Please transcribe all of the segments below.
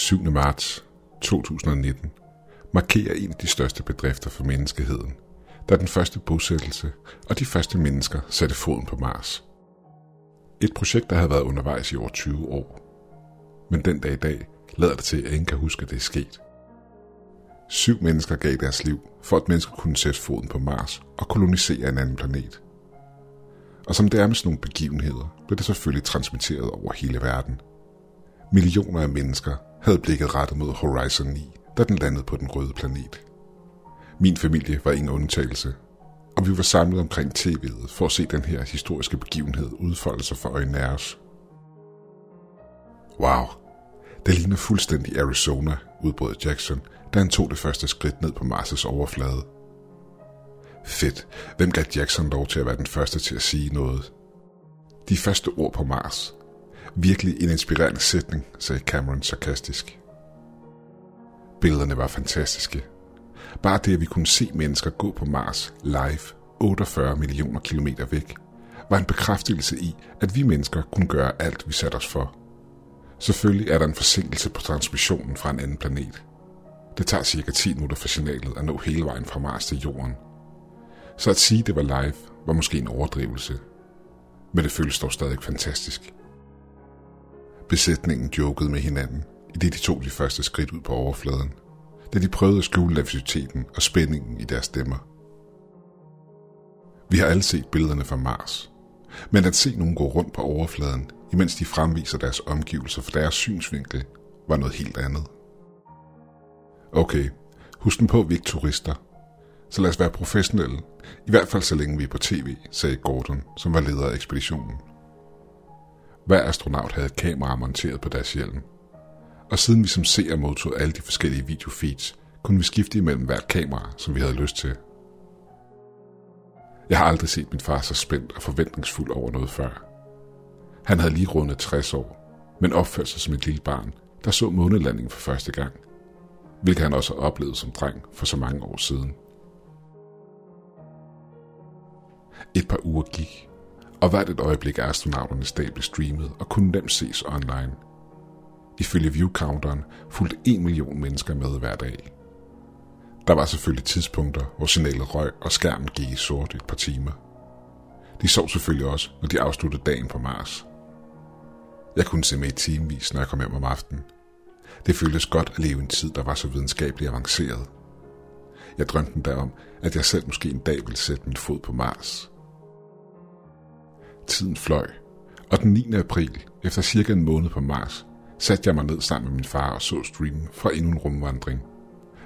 7. marts 2019 markerer en af de største bedrifter for menneskeheden, da den første bosættelse og de første mennesker satte foden på Mars. Et projekt, der havde været undervejs i over 20 år. Men den dag i dag lader det til, at ingen kan huske, at det er sket. Syv mennesker gav deres liv, for at mennesker kunne sætte foden på Mars og kolonisere en anden planet. Og som det er med sådan nogle begivenheder, blev det selvfølgelig transmitteret over hele verden. Millioner af mennesker havde blikket rettet mod Horizon 9, da den landede på den røde planet. Min familie var ingen undtagelse, og vi var samlet omkring tv'et for at se den her historiske begivenhed udfolde sig for øjnene af os. Wow, det ligner fuldstændig Arizona, udbrød Jackson, da han tog det første skridt ned på Mars' overflade. Fedt. Hvem gav Jackson lov til at være den første til at sige noget? De første ord på Mars. Virkelig en inspirerende sætning, sagde Cameron sarkastisk. Billederne var fantastiske. Bare det, at vi kunne se mennesker gå på Mars live 48 millioner kilometer væk, var en bekræftelse i, at vi mennesker kunne gøre alt, vi satte os for. Selvfølgelig er der en forsinkelse på transmissionen fra en anden planet. Det tager cirka 10 minutter for signalet at nå hele vejen fra Mars til Jorden. Så at sige, det var live, var måske en overdrivelse. Men det føles dog stadig fantastisk. Besætningen jokede med hinanden, i det de tog de første skridt ud på overfladen, da de prøvede at skjule nervøsiteten og spændingen i deres stemmer. Vi har alle set billederne fra Mars, men at se nogen gå rundt på overfladen, imens de fremviser deres omgivelser for deres synsvinkel, var noget helt andet. Okay, husk den på, at vi ikke turister, så lad os være professionelle, i hvert fald så længe vi er på tv, sagde Gordon, som var leder af ekspeditionen. Hver astronaut havde et kamera monteret på deres hjelm, og siden vi som seere modtog alle de forskellige videofeeds, kunne vi skifte imellem hvert kamera, som vi havde lyst til. Jeg har aldrig set min far så spændt og forventningsfuld over noget før. Han havde lige rundet 60 år, men opførte sig som et lille barn, der så månelandingen for første gang, hvilket han også har oplevet som dreng for så mange år siden. Et par uger gik, og hvert et øjeblik af astronauternes dag blev streamet og kunne nemt ses online – Ifølge viewcounteren fulgte 1 million mennesker med hver dag. Der var selvfølgelig tidspunkter, hvor signalet røg og skærmen gik i sort et par timer. De sov selvfølgelig også, når de afsluttede dagen på Mars. Jeg kunne se med i timevis, når jeg kom hjem om aftenen. Det føltes godt at leve i en tid, der var så videnskabeligt avanceret. Jeg drømte endda om, at jeg selv måske en dag ville sætte min fod på Mars. Tiden fløj, og den 9. april, efter cirka en måned på Mars, satte jeg mig ned sammen med min far og så streamen fra endnu en rumvandring.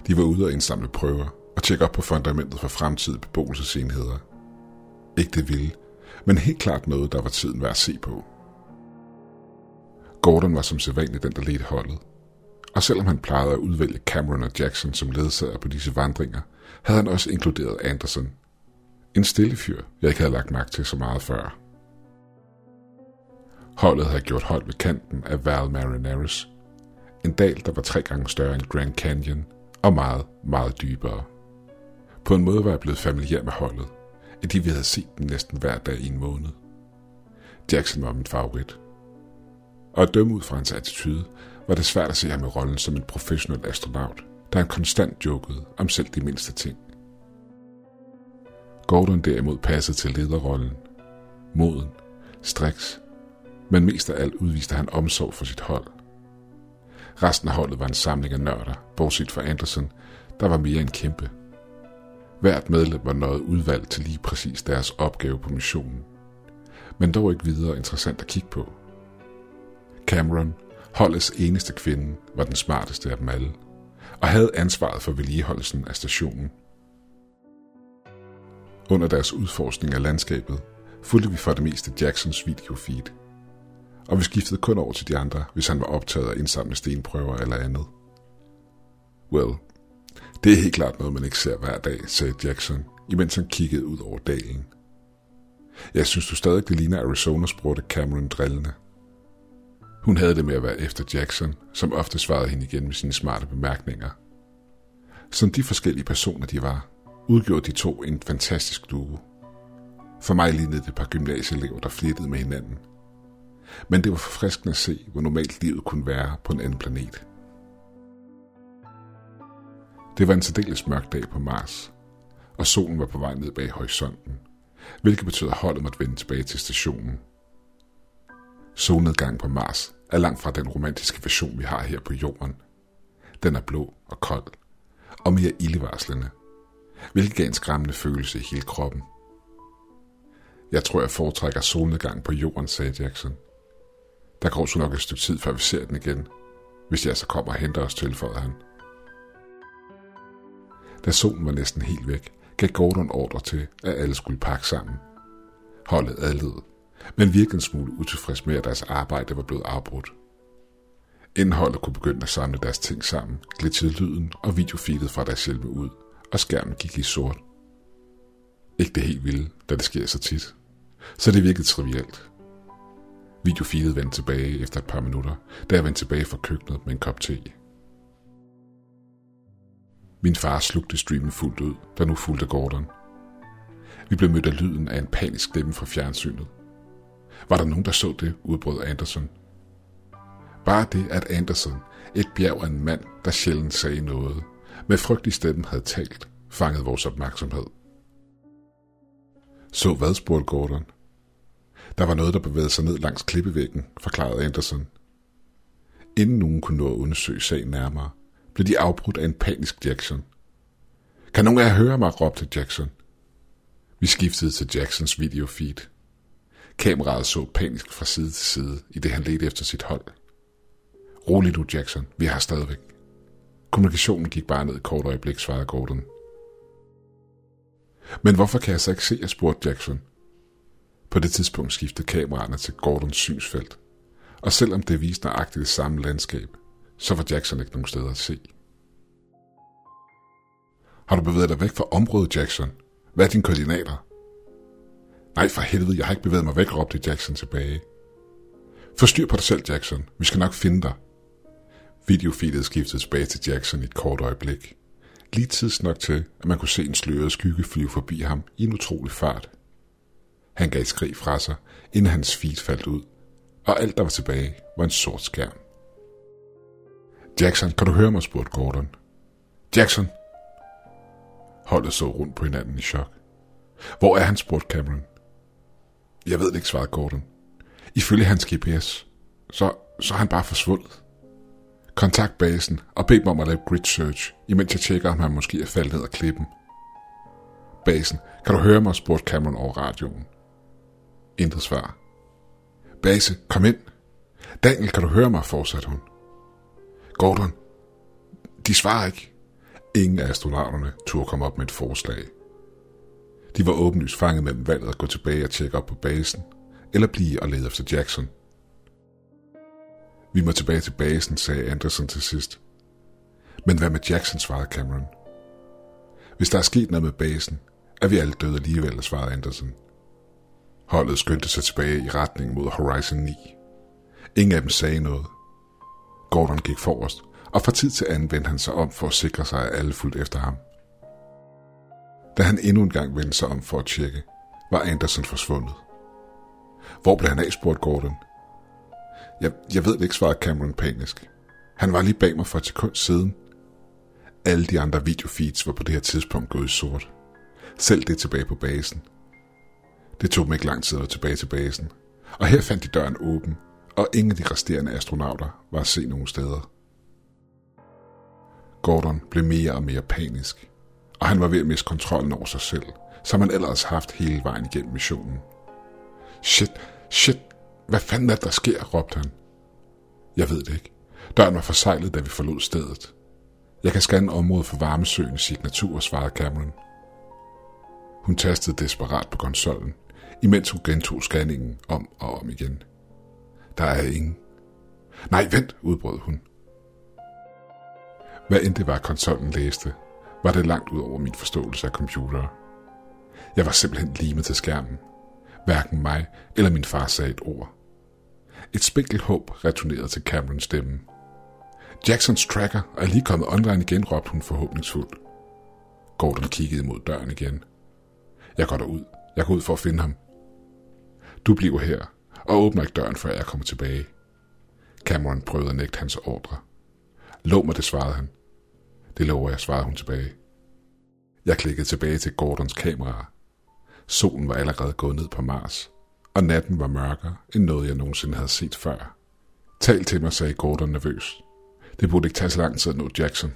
De var ude og indsamle prøver og tjekke op på fundamentet for fremtidige beboelsesenheder. Ikke det vilde, men helt klart noget, der var tiden værd at se på. Gordon var som sædvanligt den, der ledte holdet. Og selvom han plejede at udvælge Cameron og Jackson som ledsager på disse vandringer, havde han også inkluderet Anderson. En stille fyr, jeg ikke havde lagt mærke til så meget før. Holdet havde gjort hold ved kanten af Val Marineris. En dal, der var tre gange større end Grand Canyon og meget, meget dybere. På en måde var jeg blevet familiær med holdet, fordi vi havde set dem næsten hver dag i en måned. Jackson var min favorit. Og at dømme ud fra hans attitude, var det svært at se ham i rollen som en professionel astronaut, da han konstant jokede om selv de mindste ting. Gordon derimod passede til lederrollen. Moden, striks men mest af alt udviste han omsorg for sit hold. Resten af holdet var en samling af nørder, bortset fra Andersen, der var mere en kæmpe. Hvert medlem var noget udvalgt til lige præcis deres opgave på missionen. Men dog ikke videre interessant at kigge på. Cameron, holdets eneste kvinde, var den smarteste af dem alle, og havde ansvaret for vedligeholdelsen af stationen. Under deres udforskning af landskabet fulgte vi for det meste Jacksons videofeed – og vi skiftede kun over til de andre, hvis han var optaget af indsamle stenprøver eller andet. Well, det er helt klart noget, man ikke ser hver dag, sagde Jackson, imens han kiggede ud over dalen. Jeg synes du stadig, det ligner Arizona, spurgte Cameron drillende. Hun havde det med at være efter Jackson, som ofte svarede hende igen med sine smarte bemærkninger. Som de forskellige personer de var, udgjorde de to en fantastisk duo. For mig lignede det et par gymnasieelever, der flittede med hinanden – men det var forfriskende at se, hvor normalt livet kunne være på en anden planet. Det var en særdeles mørk dag på Mars, og solen var på vej ned bag horisonten, hvilket betød, at holdet måtte vende tilbage til stationen. Solnedgang på Mars er langt fra den romantiske version, vi har her på jorden. Den er blå og kold, og mere ildevarslende, hvilket gav en skræmmende følelse i hele kroppen. Jeg tror, jeg foretrækker solnedgang på jorden, sagde Jackson. Der går så nok et stykke tid, før vi ser den igen, hvis jeg så kommer og henter os, tilføjede han. Da solen var næsten helt væk, gav Gordon ordre til, at alle skulle pakke sammen. Holdet adlede, men virkede en smule utilfreds med, at deres arbejde var blevet afbrudt. Inden holdet kunne begynde at samle deres ting sammen, glitchede lyden og videofeedet fra deres selve ud, og skærmen gik i sort. Ikke det helt vilde, da det sker så tit. Så det virkede trivielt. Videofilet vendte tilbage efter et par minutter, da jeg vendte tilbage fra køkkenet med en kop te. Min far slugte streamen fuldt ud, der nu fulgte Gordon. Vi blev mødt af lyden af en panisk stemme fra fjernsynet. Var der nogen, der så det, udbrød Anderson. Bare det, at Anderson, et bjerg af en mand, der sjældent sagde noget, med frygt i stemmen havde talt, fangede vores opmærksomhed. Så hvad, spurgte Gordon. Der var noget, der bevægede sig ned langs klippevæggen, forklarede Anderson. Inden nogen kunne nå at undersøge sagen nærmere, blev de afbrudt af en panisk Jackson. Kan nogen af jer høre mig, råbte Jackson. Vi skiftede til Jacksons videofeed. Kameraet så panisk fra side til side, i det han ledte efter sit hold. Rolig nu, Jackson. Vi har stadigvæk. Kommunikationen gik bare ned et kort øjeblik, svarede Gordon. Men hvorfor kan jeg så ikke se, jeg spurgte Jackson. På det tidspunkt skiftede kameraerne til Gordons synsfelt, og selvom det viste nøjagtigt det samme landskab, så var Jackson ikke nogen steder at se. Har du bevæget dig væk fra området, Jackson? Hvad er dine koordinater? Nej, for helvede, jeg har ikke bevæget mig væk, råbte Jackson tilbage. Forstyr på dig selv, Jackson. Vi skal nok finde dig. Videofeedet skiftede tilbage til Jackson i et kort øjeblik. Lige tids nok til, at man kunne se en sløret skygge flyve forbi ham i en utrolig fart. Han gav et skrig fra sig, inden hans feed faldt ud, og alt der var tilbage var en sort skærm. Jackson, kan du høre mig, spurgte Gordon. Jackson! Holdet så rundt på hinanden i chok. Hvor er han, spurgte Cameron. Jeg ved det ikke, svarede Gordon. Ifølge hans GPS, så, så er han bare forsvundet. Kontakt basen og bed dem om at lave grid search, imens jeg tjekker, om han måske er faldet ned ad klippen. Basen, kan du høre mig, spurgte Cameron over radioen. Intet svar. Base, kom ind. Daniel, kan du høre mig, fortsatte hun. Gordon, de svarer ikke. Ingen af astronauterne turde komme op med et forslag. De var åbenlyst fanget mellem valget at gå tilbage og tjekke op på basen, eller blive og lede efter Jackson. Vi må tilbage til basen, sagde Anderson til sidst. Men hvad med Jackson, svarede Cameron. Hvis der er sket noget med basen, er vi alle døde alligevel, svarede Anderson. Holdet skyndte sig tilbage i retning mod Horizon 9. Ingen af dem sagde noget. Gordon gik forrest, og fra tid til anden vendte han sig om for at sikre sig, at alle fulgte efter ham. Da han endnu en gang vendte sig om for at tjekke, var Anderson forsvundet. Hvor blev han af, spurgte Gordon. Jeg, jeg ved det ikke, svarede Cameron panisk. Han var lige bag mig for et sekund siden. Alle de andre videofeeds var på det her tidspunkt gået i sort. Selv det tilbage på basen. Det tog dem ikke lang tid at tilbage til basen. Og her fandt de døren åben, og ingen af de resterende astronauter var at se nogen steder. Gordon blev mere og mere panisk, og han var ved at miste kontrollen over sig selv, som han ellers haft hele vejen igennem missionen. Shit, shit, hvad fanden er der sker, råbte han. Jeg ved det ikke. Døren var forsejlet, da vi forlod stedet. Jeg kan scanne området for varmesøgens signatur, svarede Cameron. Hun tastede desperat på konsollen, imens hun gentog scanningen om og om igen. Der er ingen. Nej, vent, udbrød hun. Hvad end det var, konsollen læste, var det langt ud over min forståelse af computere. Jeg var simpelthen limet til skærmen. Hverken mig eller min far sagde et ord. Et spinkelt håb returnerede til Camerons stemme. Jacksons tracker er lige kommet online igen, råbte hun forhåbningsfuldt. Gordon kiggede mod døren igen. Jeg går derud. Jeg går ud for at finde ham. Du bliver her, og åbner ikke døren, før jeg kommer tilbage. Cameron prøvede at nægte hans ordre. Lå mig det, svarede han. Det lover jeg, svarede hun tilbage. Jeg klikkede tilbage til Gordons kamera. Solen var allerede gået ned på Mars, og natten var mørkere end noget, jeg nogensinde havde set før. Tal til mig, sagde Gordon nervøs. Det burde ikke tage så lang tid at nå Jackson.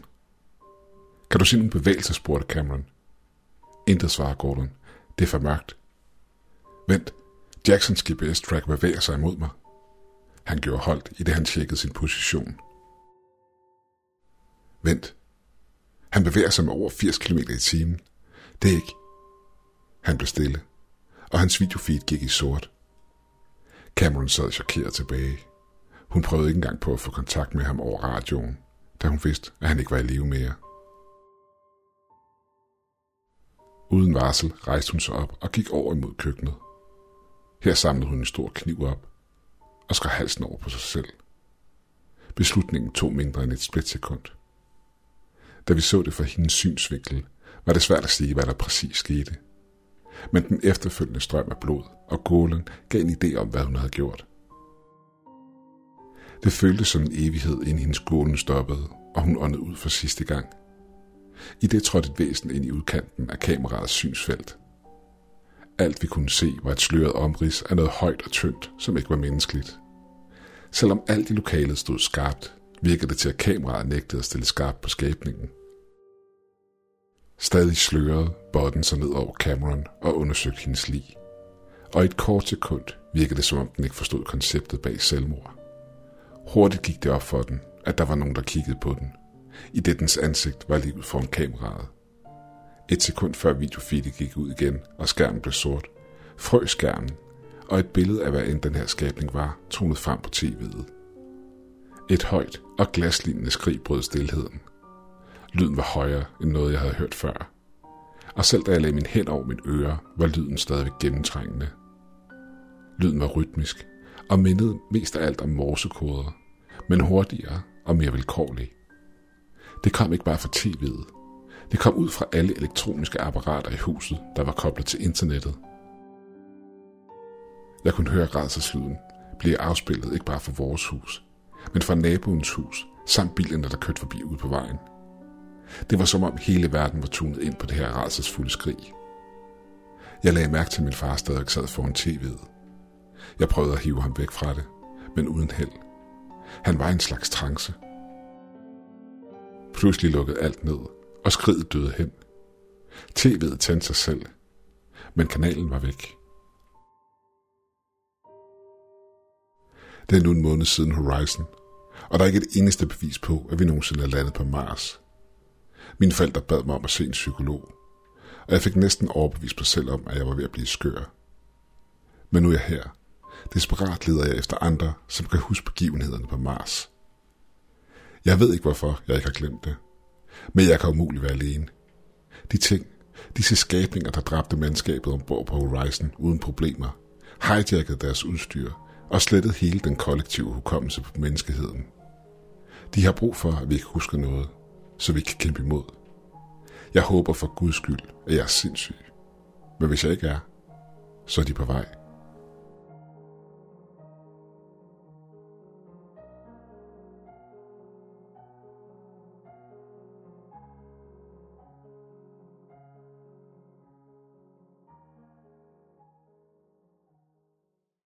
Kan du se nogle bevægelser, spurgte Cameron. Intet svarede Gordon. Det er for mørkt. Vent, Jacksons GPS-track bevæger sig imod mig. Han gjorde holdt, i det han tjekkede sin position. Vent. Han bevæger sig med over 80 km i timen. Det er ikke. Han blev stille, og hans videofeed gik i sort. Cameron sad chokeret tilbage. Hun prøvede ikke engang på at få kontakt med ham over radioen, da hun vidste, at han ikke var i live mere. Uden varsel rejste hun sig op og gik over imod køkkenet. Her samlede hun en stor kniv op og skar halsen over på sig selv. Beslutningen tog mindre end et splitsekund. Da vi så det fra hendes synsvinkel, var det svært at sige, hvad der præcis skete. Men den efterfølgende strøm af blod og gålen gav en idé om, hvad hun havde gjort. Det føltes som en evighed, inden hendes gålen stoppede, og hun åndede ud for sidste gang. I det trådte et væsen ind i udkanten af kameraets synsfelt. Alt vi kunne se var et sløret omrids af noget højt og tyndt, som ikke var menneskeligt. Selvom alt i lokalet stod skarpt, virkede det til, at kameraet nægtede at stille skarpt på skabningen. Stadig slørede botten sig ned over Cameron og undersøgte hendes lig. Og i et kort sekund virkede det, som om den ikke forstod konceptet bag selvmord. Hurtigt gik det op for den, at der var nogen, der kiggede på den. I det dens ansigt var livet foran kameraet. Et sekund før videofeedet gik ud igen, og skærmen blev sort, frøs skærmen, og et billede af hvad end den her skabning var, tonede frem på tv'et. Et højt og glaslignende skrig brød stillheden. Lyden var højere end noget, jeg havde hørt før. Og selv da jeg lagde min hænd over mit øre, var lyden stadig gennemtrængende. Lyden var rytmisk, og mindede mest af alt om morsekoder, men hurtigere og mere vilkårlig. Det kom ikke bare fra tv'et. Det kom ud fra alle elektroniske apparater i huset, der var koblet til internettet. Jeg kunne høre rædselslyden blive afspillet ikke bare fra vores hus, men fra naboens hus, samt bilerne, der kørte forbi ude på vejen. Det var som om hele verden var tunet ind på det her rædselsfulde skrig. Jeg lagde mærke til, at min far stadig sad foran tv'et. Jeg prøvede at hive ham væk fra det, men uden held. Han var i en slags trance. Pludselig lukkede alt ned, og skridet døde hen. TV'et tændte sig selv, men kanalen var væk. Det er nu en måned siden Horizon, og der er ikke et eneste bevis på, at vi nogensinde er landet på Mars. Mine forældre bad mig om at se en psykolog, og jeg fik næsten overbevist mig selv om, at jeg var ved at blive skør. Men nu er jeg her. Desperat leder jeg efter andre, som kan huske begivenhederne på Mars. Jeg ved ikke, hvorfor jeg ikke har glemt det. Men jeg kan umuligt være alene. De ting, disse skabninger, der dræbte mandskabet ombord på Horizon uden problemer, hijackede deres udstyr og slettede hele den kollektive hukommelse på menneskeheden. De har brug for, at vi ikke husker noget, så vi kan kæmpe imod. Jeg håber for Guds skyld, at jeg er sindssyg. Men hvis jeg ikke er, så er de på vej.